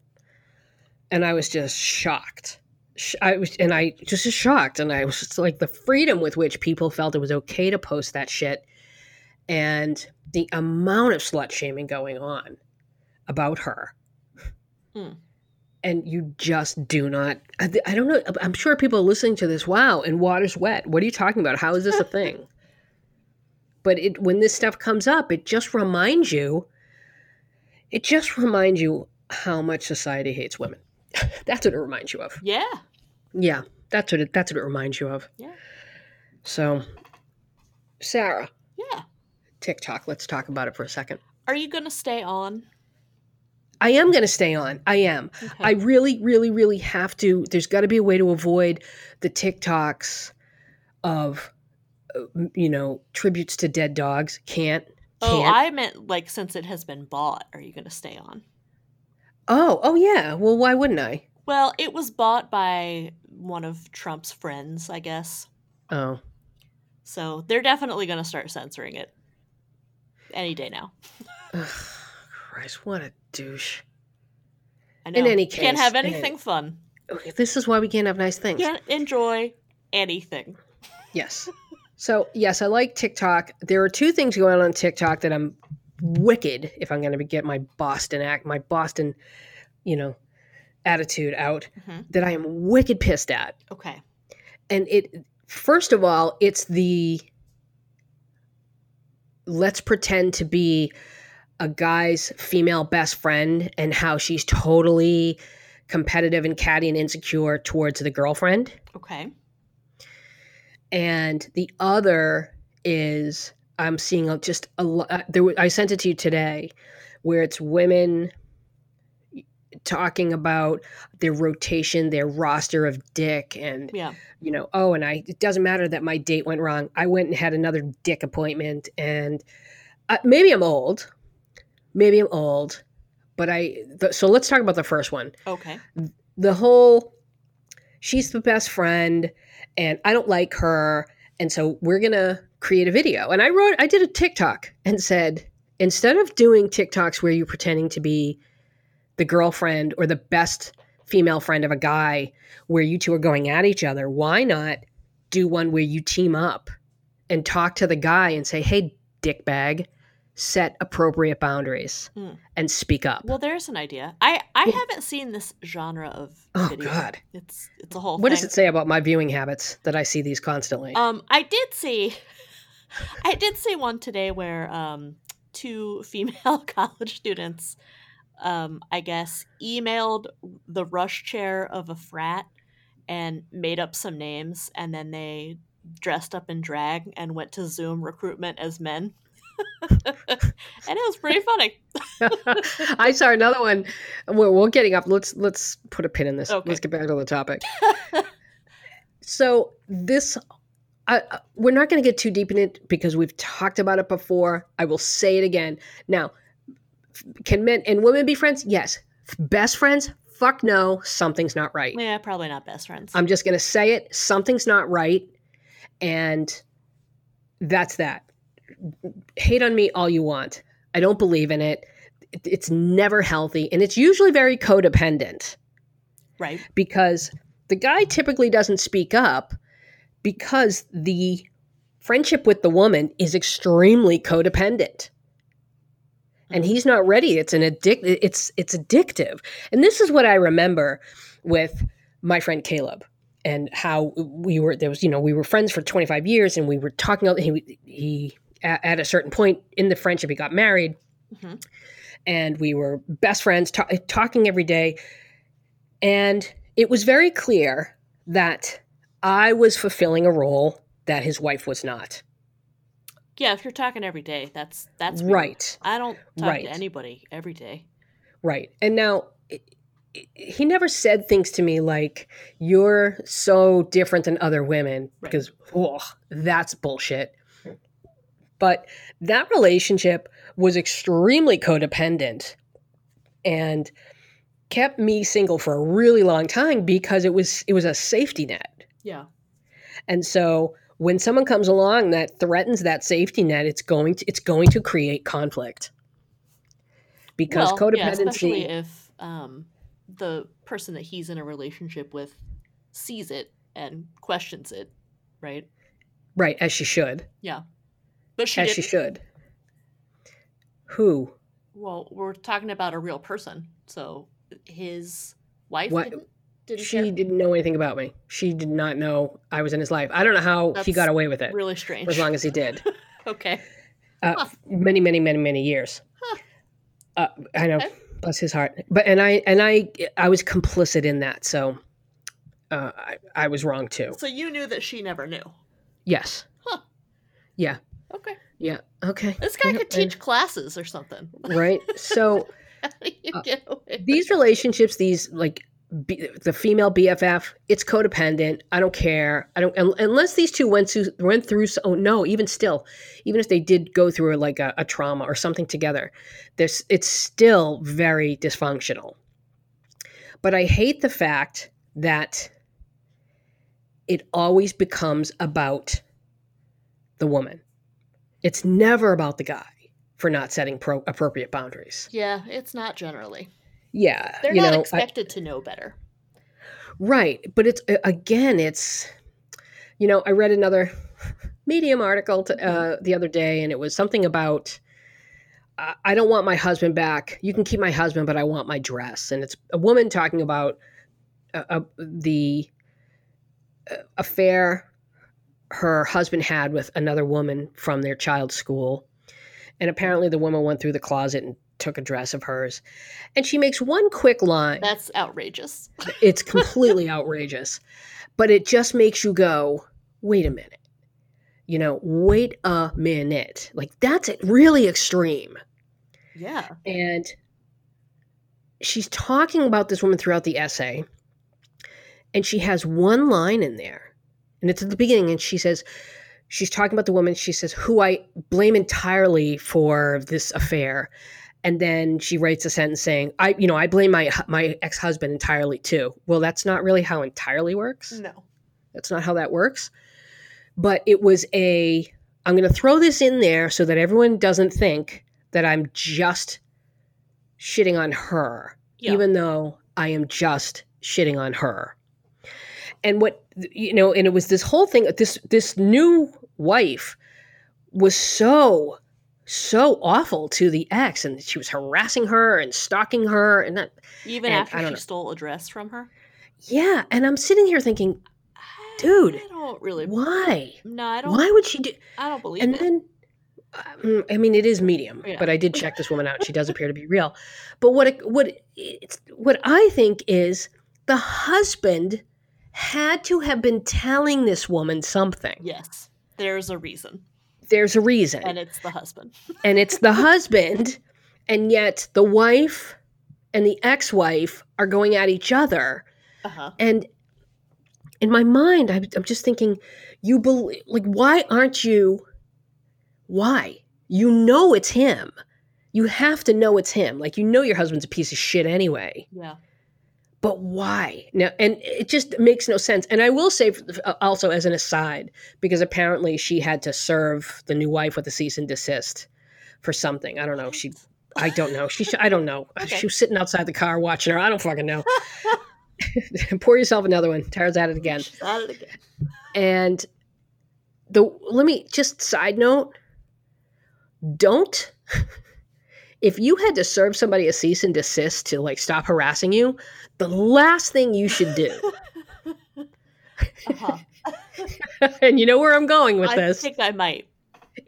Speaker 1: and I was just shocked. Sh- I was, and I just was shocked, and I was just like the freedom with which people felt it was okay to post that shit, and the amount of slut shaming going on about her,
Speaker 2: Mm.
Speaker 1: And you just do not. I, I don't know. I'm sure people are listening to this. Wow, and water's wet. What are you talking about? How is this a *laughs* thing? but it when this stuff comes up, it just reminds you. It just reminds you how much society hates women. *laughs* that's what it reminds you of.
Speaker 2: yeah
Speaker 1: Yeah, that's what it. That's what it reminds you of.
Speaker 2: Yeah.
Speaker 1: So, Sarah,
Speaker 2: yeah
Speaker 1: TikTok. Let's talk about it for a second.
Speaker 2: are you gonna stay on
Speaker 1: I am going to stay on. I am.
Speaker 2: okay.
Speaker 1: I really, really, really have to. There's got to be a way to avoid the TikToks of, uh, you know, tributes to dead dogs. Can't.
Speaker 2: oh
Speaker 1: Can't.
Speaker 2: i meant like since it has been bought are you gonna stay on
Speaker 1: Oh, oh yeah. Well, why wouldn't I?
Speaker 2: Well, it was bought by one of Trump's friends, I guess.
Speaker 1: Oh,
Speaker 2: So they're definitely going to start censoring it any day now.
Speaker 1: Christ, what a douche.
Speaker 2: I know.
Speaker 1: In any case, can't
Speaker 2: have
Speaker 1: in
Speaker 2: anything fun.
Speaker 1: Okay, this is why we can't have nice things.
Speaker 2: Can't enjoy anything.
Speaker 1: Yes. So, yes, I like TikTok. There are two things going on on TikTok that I'm wicked if I'm going to get my Boston act, my Boston, you know, attitude out
Speaker 2: Mhm.
Speaker 1: that I am wicked pissed at.
Speaker 2: Okay.
Speaker 1: And it first of all, it's the let's pretend to be a guy's female best friend and how she's totally competitive and catty and insecure towards the girlfriend.
Speaker 2: Okay.
Speaker 1: And the other is I'm seeing a- just a lot. There, I sent it to you today, where it's women talking about their rotation, their roster of dick, and
Speaker 2: Yeah.
Speaker 1: you know, oh, and I. It doesn't matter that my date went wrong. I went and had another dick appointment, and uh, maybe I'm old, maybe I'm old, but I. The, so let's talk about the first one
Speaker 2: Okay.
Speaker 1: the whole she's the best friend and I don't like her and so we're going to create a video. And I wrote I did a TikTok and said instead of doing TikToks where you're pretending to be the girlfriend or the best female friend of a guy where you two are going at each other, why not do one where you team up and talk to the guy and say, "Hey, dickbag, set appropriate boundaries
Speaker 2: Hmm.
Speaker 1: and speak up."
Speaker 2: Well, there's an idea. I I
Speaker 1: Yeah.
Speaker 2: haven't seen this genre of
Speaker 1: oh
Speaker 2: video.
Speaker 1: god.
Speaker 2: It's it's a whole.
Speaker 1: What
Speaker 2: thing.
Speaker 1: does it say about my viewing habits that I see these constantly?
Speaker 2: Um, I did see, *laughs* I did see one today where um two *laughs* female *laughs* college students, um, I guess, emailed the rush chair of a frat and made up some names, and then they dressed up in drag and went to Zoom recruitment as men. *laughs* and it was pretty funny. *laughs*
Speaker 1: I saw another one. We're, we're getting up. Let's let's put a pin in this.
Speaker 2: Okay.
Speaker 1: Let's get back to the topic. *laughs* so this, I, I- we're not going to get too deep in it because we've talked about it before. I will say it again. Now, can men and women be friends? Yes. Best friends? Fuck no. Something's not right.
Speaker 2: Yeah, probably not best friends.
Speaker 1: I'm just going to say it. Something's not right. And that's that. Hate on me all you want. I don't believe in it. It- It's never healthy. And it's usually very codependent
Speaker 2: right.
Speaker 1: because the guy typically doesn't speak up because the friendship with the woman is extremely codependent and
Speaker 2: Mhm.
Speaker 1: he's not ready it's an addict it's it's addictive and this is what i remember with my friend caleb and how we were there was you know we were friends for 25 years and we were talking all he he at, at a certain point in the friendship he got married
Speaker 2: Mhm.
Speaker 1: and we were best friends ta- talking every day and it was very clear that i was fulfilling a role that his wife was not
Speaker 2: Yeah, if you're talking every day, that's that's
Speaker 1: right
Speaker 2: I don't talk
Speaker 1: Right.
Speaker 2: to anybody every day.
Speaker 1: Right. And now he never said things to me like, you're so different than other women
Speaker 2: Right.
Speaker 1: because, oh, that's bullshit. But that relationship was extremely codependent and kept me single for a really long time because it was it was a safety net.
Speaker 2: Yeah.
Speaker 1: And so when someone comes along that threatens that safety net, it's going to it's going to create conflict. Because
Speaker 2: well, yeah,
Speaker 1: codependency
Speaker 2: especially if um, the person that he's in a relationship with sees it and questions it, right?
Speaker 1: Right, as she should.
Speaker 2: But she
Speaker 1: as
Speaker 2: didn't.
Speaker 1: she should. Who?
Speaker 2: Well, we're talking about a real person, so his wife
Speaker 1: What-
Speaker 2: didn't. Didn't
Speaker 1: She
Speaker 2: care?
Speaker 1: didn't know anything about me. She did not know I was in his life. I don't know how he got away with it
Speaker 2: Really strange.
Speaker 1: as long as he did. *laughs*
Speaker 2: okay.
Speaker 1: Uh,
Speaker 2: Huh.
Speaker 1: Many, many, many, many years.
Speaker 2: Huh.
Speaker 1: Uh, I know,
Speaker 2: Okay.
Speaker 1: bless his heart. But and I and I I was complicit in that, so uh, I, I was wrong too.
Speaker 2: So you knew that she never knew.
Speaker 1: Yes.
Speaker 2: Huh.
Speaker 1: Yeah.
Speaker 2: Okay.
Speaker 1: Yeah. Okay.
Speaker 2: This guy could teach classes or something.
Speaker 1: right. *laughs* So Uh,
Speaker 2: get away? with
Speaker 1: these relationships, these like B, the female BFF, it's codependent. I don't care. I don't unless these two went through went through. Oh no, even still, even if they did go through like a, a trauma or something together, there's it's still very dysfunctional. But I hate the fact that it always becomes about the woman. It's never about the guy for not setting pro, appropriate boundaries.
Speaker 2: Yeah, it's not generally.
Speaker 1: Yeah,
Speaker 2: They're
Speaker 1: you
Speaker 2: not
Speaker 1: know, I-
Speaker 2: expected to know better.
Speaker 1: Right, but it's again, it's you know, I read another *laughs* Medium article to, uh, the other day, and it was something about I I don't want my husband back. You can keep my husband, but I want my dress. And it's a woman talking about uh, uh, the uh, affair her husband had with another woman from their child's school, And apparently the woman went through the closet and took a dress of hers. And she makes one quick line.
Speaker 2: That's outrageous. *laughs*
Speaker 1: It's completely outrageous. But it just makes you go, wait a minute. You know, wait a minute. Like that's it really extreme.
Speaker 2: Yeah.
Speaker 1: And she's talking about this woman throughout the essay. And she has one line in there. And it's at the beginning. And she says, she's talking about the woman. She says, who I blame entirely for this affair. And then she writes a sentence saying, I, you know, I blame my, my ex husband entirely too. Well, that's not really how entirely works.
Speaker 2: No.
Speaker 1: That's not how that works. But it was a, I'm going to throw this in there so that everyone doesn't think that I'm just shitting on her,
Speaker 2: Yeah.
Speaker 1: even though I am just shitting on her. And what you know, and it was this whole thing. This this new wife was so so awful to the ex, and she was harassing her and stalking her, and that
Speaker 2: Even
Speaker 1: And
Speaker 2: after she
Speaker 1: know.
Speaker 2: stole a dress from her.
Speaker 1: yeah. And I'm sitting here thinking, Dude,
Speaker 2: I don't really.
Speaker 1: why?
Speaker 2: No, I don't.
Speaker 1: Why would she do?
Speaker 2: I don't believe
Speaker 1: and
Speaker 2: it.
Speaker 1: then um, i mean it is medium
Speaker 2: Yeah.
Speaker 1: but i did check this woman out she does appear to be real *laughs* but what it, what it's what i think is the husband had to have been telling this woman something.
Speaker 2: Yes, there's a reason,
Speaker 1: there's a reason.
Speaker 2: And it's the husband. *laughs*
Speaker 1: and it's the husband and yet the wife and the ex-wife are going at each other.
Speaker 2: Uh huh.
Speaker 1: and in my mind I'm, I'm just thinking you believe like why aren't you why? You know it's him. You have to know it's him. Like you know your husband's a piece of shit anyway.
Speaker 2: Yeah.
Speaker 1: But why? Now and it just makes no sense. And i will say uh, also as an aside because apparently she had to serve the new wife with a cease and desist for something. I don't know. She i don't know. She i don't know.
Speaker 2: Okay.
Speaker 1: she was sitting outside the car watching her. I don't fucking know. *laughs* Pour yourself another one. Tara's at it again.
Speaker 2: She's at it again.
Speaker 1: and the let me just side note don't *laughs* if you had to serve somebody a cease and desist to like stop harassing you the last thing you should do
Speaker 2: Uh-huh. *laughs*
Speaker 1: and you know where i'm going with
Speaker 2: I
Speaker 1: this I
Speaker 2: think I might.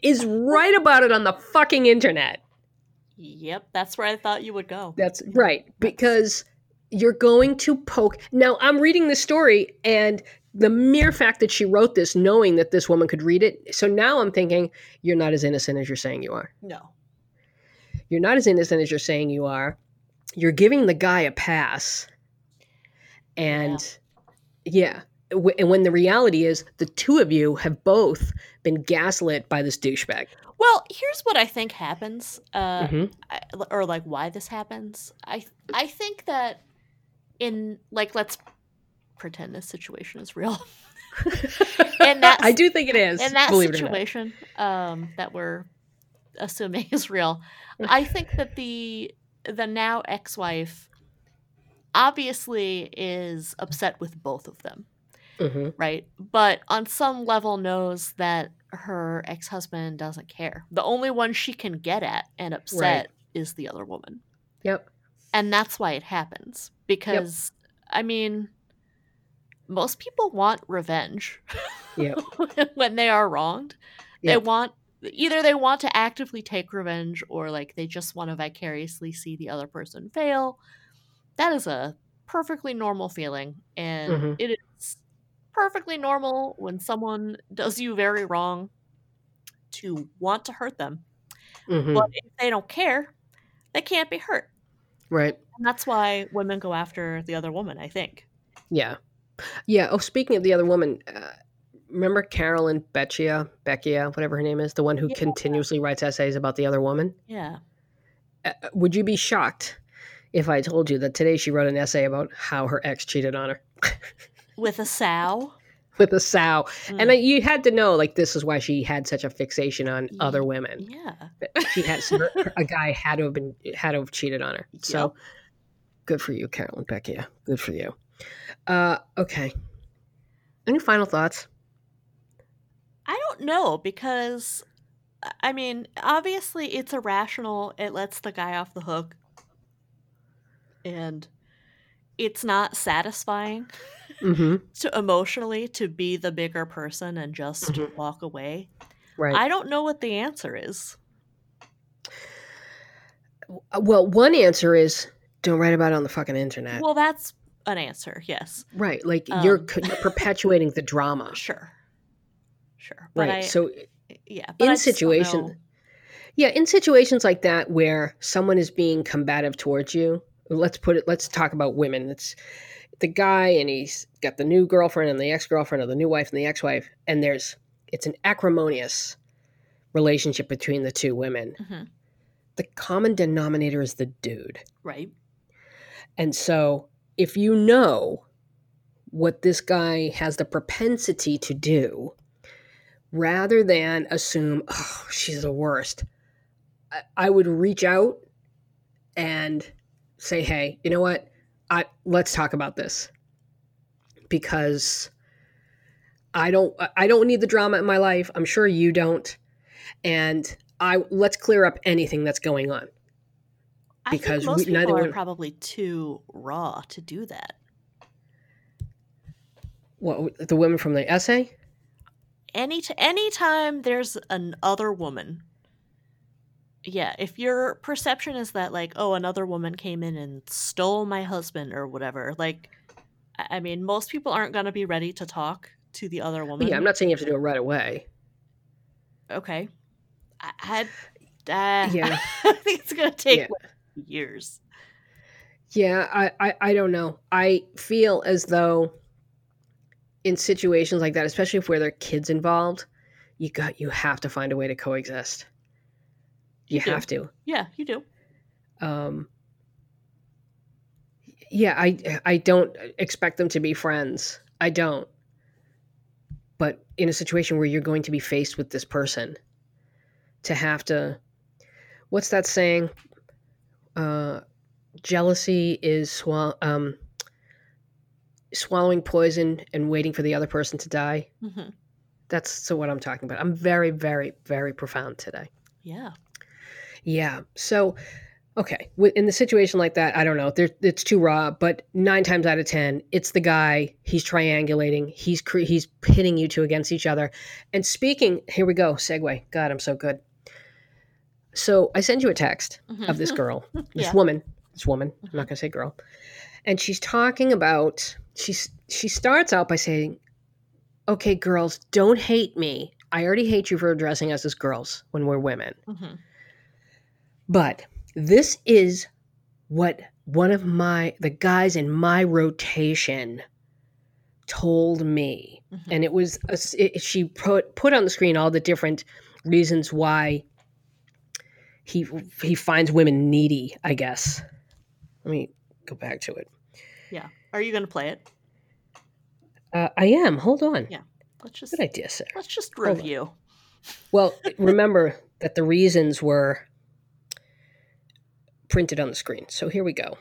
Speaker 1: is write about it on the fucking internet
Speaker 2: Yep, that's where I thought you would go.
Speaker 1: That's right, because you're going to poke. Now, I'm reading the story, and the mere fact that she wrote this, knowing that this woman could read it, so now I'm thinking, you're not as innocent as you're saying you are.
Speaker 2: No.
Speaker 1: You're not as innocent as you're saying you are. You're giving the guy a pass. And yeah, w- and when the reality is, the two of you have both been gaslit by this douchebag.
Speaker 2: Well, here's what I think happens, uh,
Speaker 1: Mhm.
Speaker 2: I, or like why this happens. I I think that in like let's pretend this situation is real. *laughs* And that's- *laughs*
Speaker 1: I do think it is.
Speaker 2: in that
Speaker 1: believe it or not.
Speaker 2: situation um, that we're assuming *laughs* is real, I think that the the now ex-wife obviously is upset with both of them,
Speaker 1: Mhm.
Speaker 2: right? But on some level knows that her ex-husband doesn't care. The only one she can get at and upset is the other woman.
Speaker 1: Yep.
Speaker 2: And that's why it happens because I mean most people want revenge *laughs*
Speaker 1: Yep.
Speaker 2: when they are wronged. They want either they want to actively take revenge or like they just want to vicariously see the other person fail. That is a perfectly normal feeling and
Speaker 1: Mhm.
Speaker 2: it is perfectly normal when someone does you very wrong to want to hurt them.
Speaker 1: Mhm.
Speaker 2: But if they don't care, they can't be hurt.
Speaker 1: Right.
Speaker 2: And that's why women go after the other woman, I think.
Speaker 1: Yeah. Yeah. Oh, speaking of the other woman, uh, remember Carolyn Beccia, Beccia, whatever her name is, the one who
Speaker 2: Yeah.
Speaker 1: continuously writes essays about the other woman?
Speaker 2: Yeah.
Speaker 1: Uh, would you be shocked if I told you that today she wrote an essay about how her ex cheated on her *laughs*
Speaker 2: With a sow.
Speaker 1: with a sow?
Speaker 2: Mm.
Speaker 1: And I, you had to know, like, this is why she had such a fixation on
Speaker 2: Ye-
Speaker 1: other women.
Speaker 2: Yeah.
Speaker 1: She had her, *laughs* a guy had to have been had to have cheated on her. So good for you, Carolyn Beccia. Good for you. Uh, okay. Any final thoughts?
Speaker 2: I don't know because I mean, obviously it's irrational. It lets the guy off the hook. And it's not satisfying
Speaker 1: Mm-hmm. *laughs*
Speaker 2: to emotionally to be the bigger person and just
Speaker 1: Mhm.
Speaker 2: walk away.
Speaker 1: Right.
Speaker 2: I don't know what the answer is.
Speaker 1: Uh, Well, one answer is don't write about it on the fucking internet.
Speaker 2: Well, that's an answer. Yes.
Speaker 1: right. Like you're,
Speaker 2: Um.
Speaker 1: you're perpetuating the drama. *laughs*
Speaker 2: Sure. Sure. But
Speaker 1: Right.
Speaker 2: I,
Speaker 1: so
Speaker 2: yeah. But
Speaker 1: in situations yeah in situations like that where someone is being combative towards you let's put it let's talk about women it's the guy and he's got the new girlfriend and the ex-girlfriend or the new wife and the ex-wife and there's it's an acrimonious relationship between the two women
Speaker 2: Mhm.
Speaker 1: the common denominator is the dude
Speaker 2: Right.
Speaker 1: and so if you know what this guy has the propensity to do, rather than assume, oh, she's the worst, I, I would reach out and say, hey, you know what? I let's talk about this. Because I don't I don't need the drama in my life. I'm sure you don't. And I let's clear up anything that's going on.
Speaker 2: I
Speaker 1: Because
Speaker 2: think most
Speaker 1: we-
Speaker 2: people are
Speaker 1: one-
Speaker 2: probably too raw to do that.
Speaker 1: What the women from the essay?
Speaker 2: Any t- anytime there's an other woman, yeah. If your perception is that like, oh, another woman came in and stole my husband or whatever, like, I mean, most people aren't gonna be ready to talk to the other woman.
Speaker 1: Yeah, I'm not saying you have to do it right away.
Speaker 2: okay. I, had. uh,
Speaker 1: Yeah. *laughs*
Speaker 2: I think it's gonna take
Speaker 1: Yeah.
Speaker 2: like, years.
Speaker 1: Yeah, I, I, I don't know. I feel as though in situations like that, especially if where there are kids involved, you got you have to find a way to coexist. You,
Speaker 2: You
Speaker 1: have to.
Speaker 2: Yeah, you do.
Speaker 1: Um, yeah, I I don't expect them to be friends. I don't. But in a situation where you're going to be faced with this person, to have to, what's that saying? Uh, jealousy is swall- um, swallowing poison and waiting for the other person to die.
Speaker 2: hmm
Speaker 1: That's so what I'm talking about. I'm very, very, very profound today.
Speaker 2: Yeah.
Speaker 1: Yeah. So, okay, in the situation like that, I don't know. There, it's too raw. But nine times out of ten, it's the guy. He's triangulating. He's cre- he's pitting you two against each other. And speaking, here we go. Segue. God, I'm so good. So I send you a text
Speaker 2: Mhm.
Speaker 1: of this girl, *laughs* this
Speaker 2: Yeah.
Speaker 1: woman, this woman. I'm not going to say girl, and she's talking about. She's she starts out by saying, "Okay, girls, don't hate me. I already hate you for addressing us as girls when we're women."
Speaker 2: Mhm.
Speaker 1: But this is what one of my the guys in my rotation told me,
Speaker 2: Mhm.
Speaker 1: and it was a it, she put put on the screen all the different reasons why he he finds women needy. I guess. Let me go back to it.
Speaker 2: Yeah. Are you gonna play it?
Speaker 1: Uh, I am. Hold on.
Speaker 2: Yeah. Let's just
Speaker 1: Good idea, sir.
Speaker 2: let's just review.
Speaker 1: Well, remember that the reasons were printed on the screen. So here we go.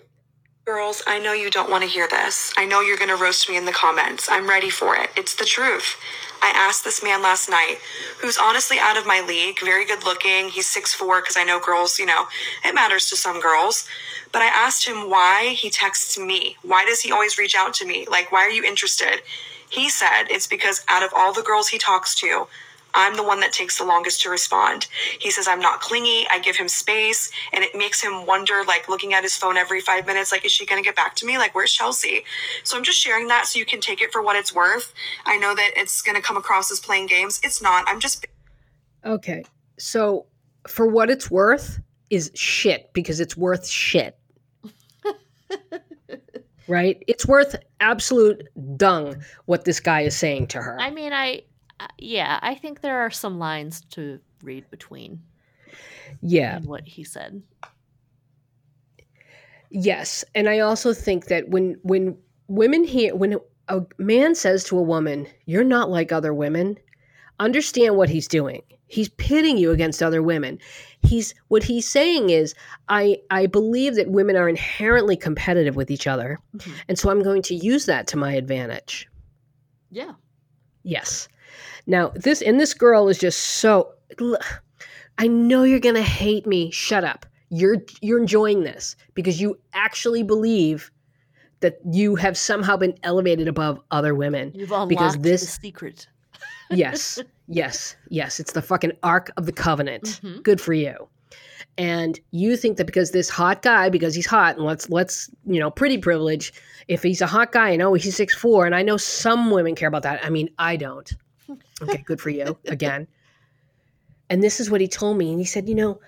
Speaker 3: Girls, I know you don't want to hear this. I know you're going to roast me in the comments. I'm ready for it. It's the truth. I asked this man last night, who's honestly out of my league, very good looking. He's 6'4 because I know girls, you know, it matters to some girls. But I asked him why he texts me. Why does he always reach out to me? Like, why are you interested? He said it's because out of all the girls he talks to, I'm the one that takes the longest to respond. He says I'm not clingy, I give him space, and it makes him wonder, like looking at his phone every five minutes, like, is she gonna get back to me? Like, where's Chelsea? So I'm just sharing that so you can take it for what it's worth. I know that it's gonna come across as playing games. It's not. I'm just
Speaker 1: Okay. So for what it's worth is shit because it's worth shit. *laughs* right? It's worth absolute dung what this guy is saying to her.
Speaker 2: I mean, I yeah, I think there are some lines to read between
Speaker 1: yeah.
Speaker 2: what he said.
Speaker 1: Yes, and I also think that when when women hear when a man says to a woman, "You're not like other women," understand what he's doing. He's pitting you against other women. He's what he's saying is, I I believe that women are inherently competitive with each other,
Speaker 2: Mhm.
Speaker 1: and so I'm going to use that to my advantage.
Speaker 2: Yeah.
Speaker 1: Yes. Now this and this girl is just so. I know you're gonna hate me. Shut up. You're you're enjoying this because you actually believe that you have somehow been elevated above other women.
Speaker 2: You've unlocked
Speaker 1: Because this-
Speaker 2: the secret. *laughs*
Speaker 1: Yes, yes, yes. It's the fucking ark of the covenant.
Speaker 2: Mhm.
Speaker 1: Good for you. and you think that because this hot guy because he's hot and let's let's you know pretty privilege if he's a hot guy and oh he's six four and i know some women care about that i mean i don't okay good for you *laughs* again and this is what he told me and he said you know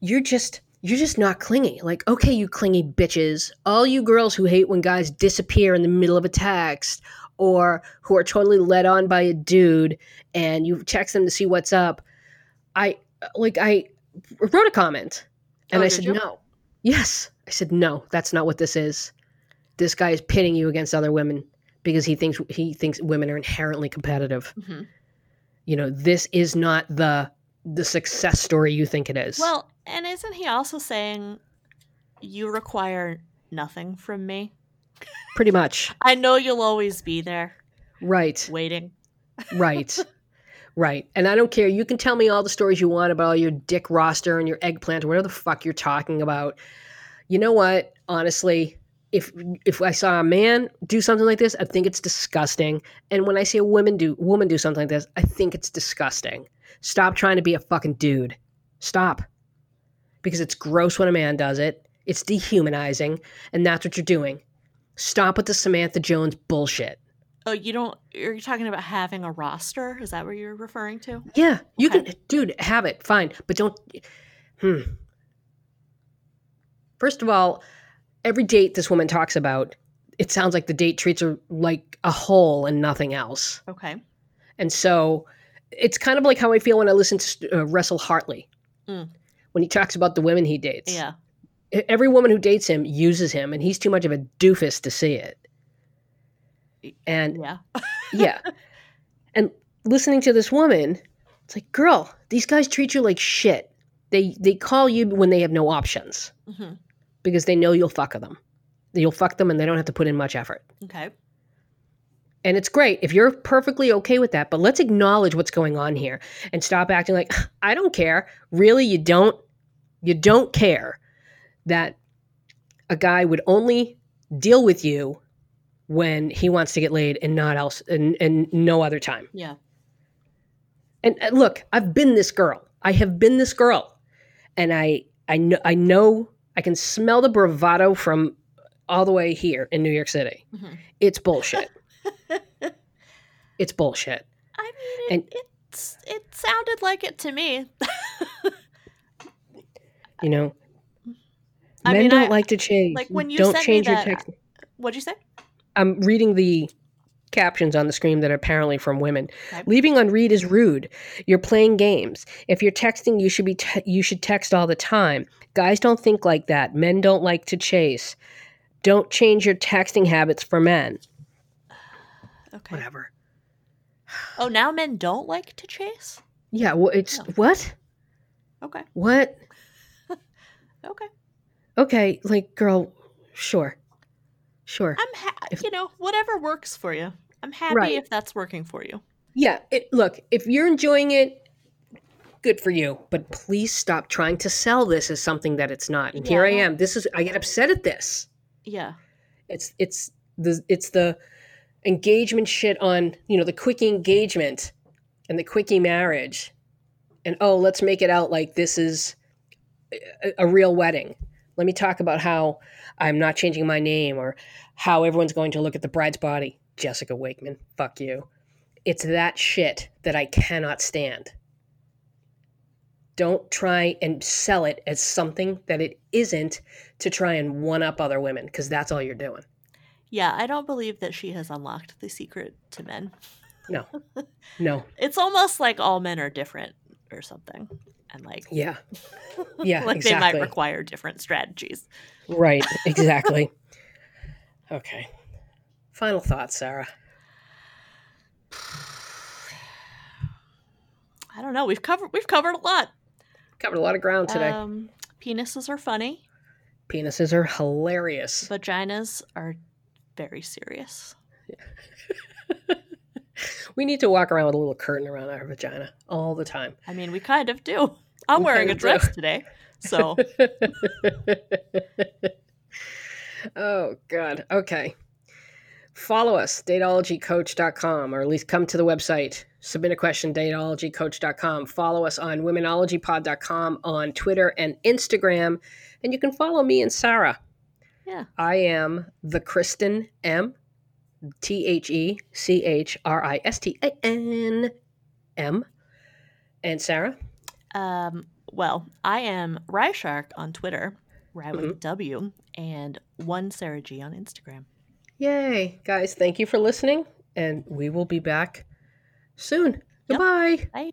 Speaker 1: you're just you're just not clingy like okay you clingy bitches all you girls who hate when guys disappear in the middle of a text or who are totally led on by a dude and you text them to see what's up i like i wrote a comment and
Speaker 2: Oh,
Speaker 1: I said,
Speaker 2: you?
Speaker 1: no. Yes. I said, no, that's not what this is. This guy is pitting you against other women because he thinks he thinks women are inherently competitive.
Speaker 2: Mhm.
Speaker 1: You know, this is not the the success story you think it is.
Speaker 2: Well, and isn't he also saying you require nothing from me?
Speaker 1: pretty much. *laughs*
Speaker 2: I know you'll always be there
Speaker 1: Right.
Speaker 2: waiting.
Speaker 1: Right. *laughs* right. And I don't care. You can tell me all the stories you want about all your dick roster and your eggplant or whatever the fuck you're talking about. You know what? Honestly, if if I saw a man do something like this, I think it's disgusting. And when I see a woman do woman do something like this, I think it's disgusting. Stop trying to be a fucking dude. Stop. Because it's gross when a man does it. It's dehumanizing, and that's what you're doing. Stop with the Samantha Jones bullshit.
Speaker 2: Oh, you don't. Are you talking about having a roster? Is that what you're referring to?
Speaker 1: Yeah, you
Speaker 2: Okay.
Speaker 1: can, dude, have it, fine, but don't. Hmm. First of all, every date this woman talks about, it sounds like the date treats her like a hole and nothing else.
Speaker 2: Okay.
Speaker 1: And so it's kind of like how I feel when I listen to uh, Russell Hartley
Speaker 2: Mm.
Speaker 1: when he talks about the women he dates.
Speaker 2: Yeah.
Speaker 1: Every woman who dates him uses him, and he's too much of a doofus to see it. And
Speaker 2: Yeah. *laughs*
Speaker 1: yeah. And listening to this woman, it's like, girl, these guys treat you like shit. They they call you when they have no options
Speaker 2: hmm
Speaker 1: because they know you'll fuck them. You'll fuck them and they don't have to put in much effort.
Speaker 2: Okay.
Speaker 1: And it's great if you're perfectly okay with that, but let's acknowledge what's going on here and stop acting like *sighs* I don't care. Really, you don't you don't care that a guy would only deal with you when he wants to get laid and not else and, and no other time.
Speaker 2: Yeah.
Speaker 1: And uh, look, I've been this girl. I have been this girl, and I I know I know I can smell the bravado from all the way here in New York City.
Speaker 2: Mhm.
Speaker 1: It's bullshit. *laughs* it's bullshit.
Speaker 2: I mean,
Speaker 1: And-
Speaker 2: it, it's it sounded like it to me.
Speaker 1: You know,
Speaker 2: I
Speaker 1: men
Speaker 2: mean,
Speaker 1: don't
Speaker 2: I-
Speaker 1: like to change.
Speaker 2: like, when you
Speaker 1: don't change your text.
Speaker 2: What'd you say?
Speaker 1: I'm reading the captions on the screen that are apparently from women.
Speaker 2: Okay.
Speaker 1: Leaving on read is rude. You're playing games. If you're texting, you should be te- you should text all the time. Guys don't think like that. Men don't like to chase. Don't change your texting habits for men. *sighs*
Speaker 2: Okay.
Speaker 1: Whatever. *sighs*
Speaker 2: Oh, now men don't like to chase.
Speaker 1: Yeah, well, it's
Speaker 2: Oh.
Speaker 1: what?
Speaker 2: Okay.
Speaker 1: What? *laughs*
Speaker 2: Okay.
Speaker 1: Okay, like girl, sure. Sure.
Speaker 2: I'm ha-
Speaker 1: If-
Speaker 2: you know whatever works for you. I'm happy
Speaker 1: Right.
Speaker 2: if that's working for you.
Speaker 1: Yeah, it, look, if you're enjoying it, good for you. But please stop trying to sell this as something that it's not. And
Speaker 2: Yeah,
Speaker 1: here I am. This is I get upset at this.
Speaker 2: Yeah.
Speaker 1: It's it's the it's the engagement shit on, you know, the quickie engagement and the quickie marriage. And oh, let's make it out like this is a, a real wedding. Let me talk about how I'm not changing my name or how everyone's going to look at the bride's body. Jessica Wakeman, fuck you. It's that shit that I cannot stand. Don't try and sell it as something that it isn't to try and one up other women because that's all you're doing.
Speaker 2: Yeah, I don't believe that she has unlocked the secret to men.
Speaker 1: No, *laughs* no,
Speaker 2: It's almost like all men are different or something. And like
Speaker 1: yeah, *laughs* yeah,
Speaker 2: like
Speaker 1: exactly.
Speaker 2: they might require different strategies.
Speaker 1: right, exactly. *laughs* okay. Final thoughts, Sarah. *sighs*
Speaker 2: I don't know. We've covered we've covered a lot.
Speaker 1: Covered a lot of ground today.
Speaker 2: Um, penises are funny.
Speaker 1: Penises are hilarious.
Speaker 2: Vaginas are very serious.
Speaker 1: We need to walk around with a little curtain around our vagina all the time.
Speaker 2: I mean, we kind of do. *laughs* I'm
Speaker 1: We
Speaker 2: wearing
Speaker 1: kind
Speaker 2: a dress
Speaker 1: do.
Speaker 2: today, so *laughs*
Speaker 1: oh God. Okay. follow us, datologycoach.com, or at least come to the website, submit a question, datologycoach.com. Follow us on womenologypod.com on Twitter and Instagram. And you can follow me and Sarah.
Speaker 2: Yeah.
Speaker 1: I am the Kristen M. T H E C H R I S T A N M. And Sarah?
Speaker 2: Um, well, I am Ryshark on Twitter, Ry with mm-hmm. W, and one Sarah G on Instagram.
Speaker 1: Yay. Guys, thank you for listening, and we will be back soon.
Speaker 2: Yep.
Speaker 1: Goodbye.
Speaker 2: Bye.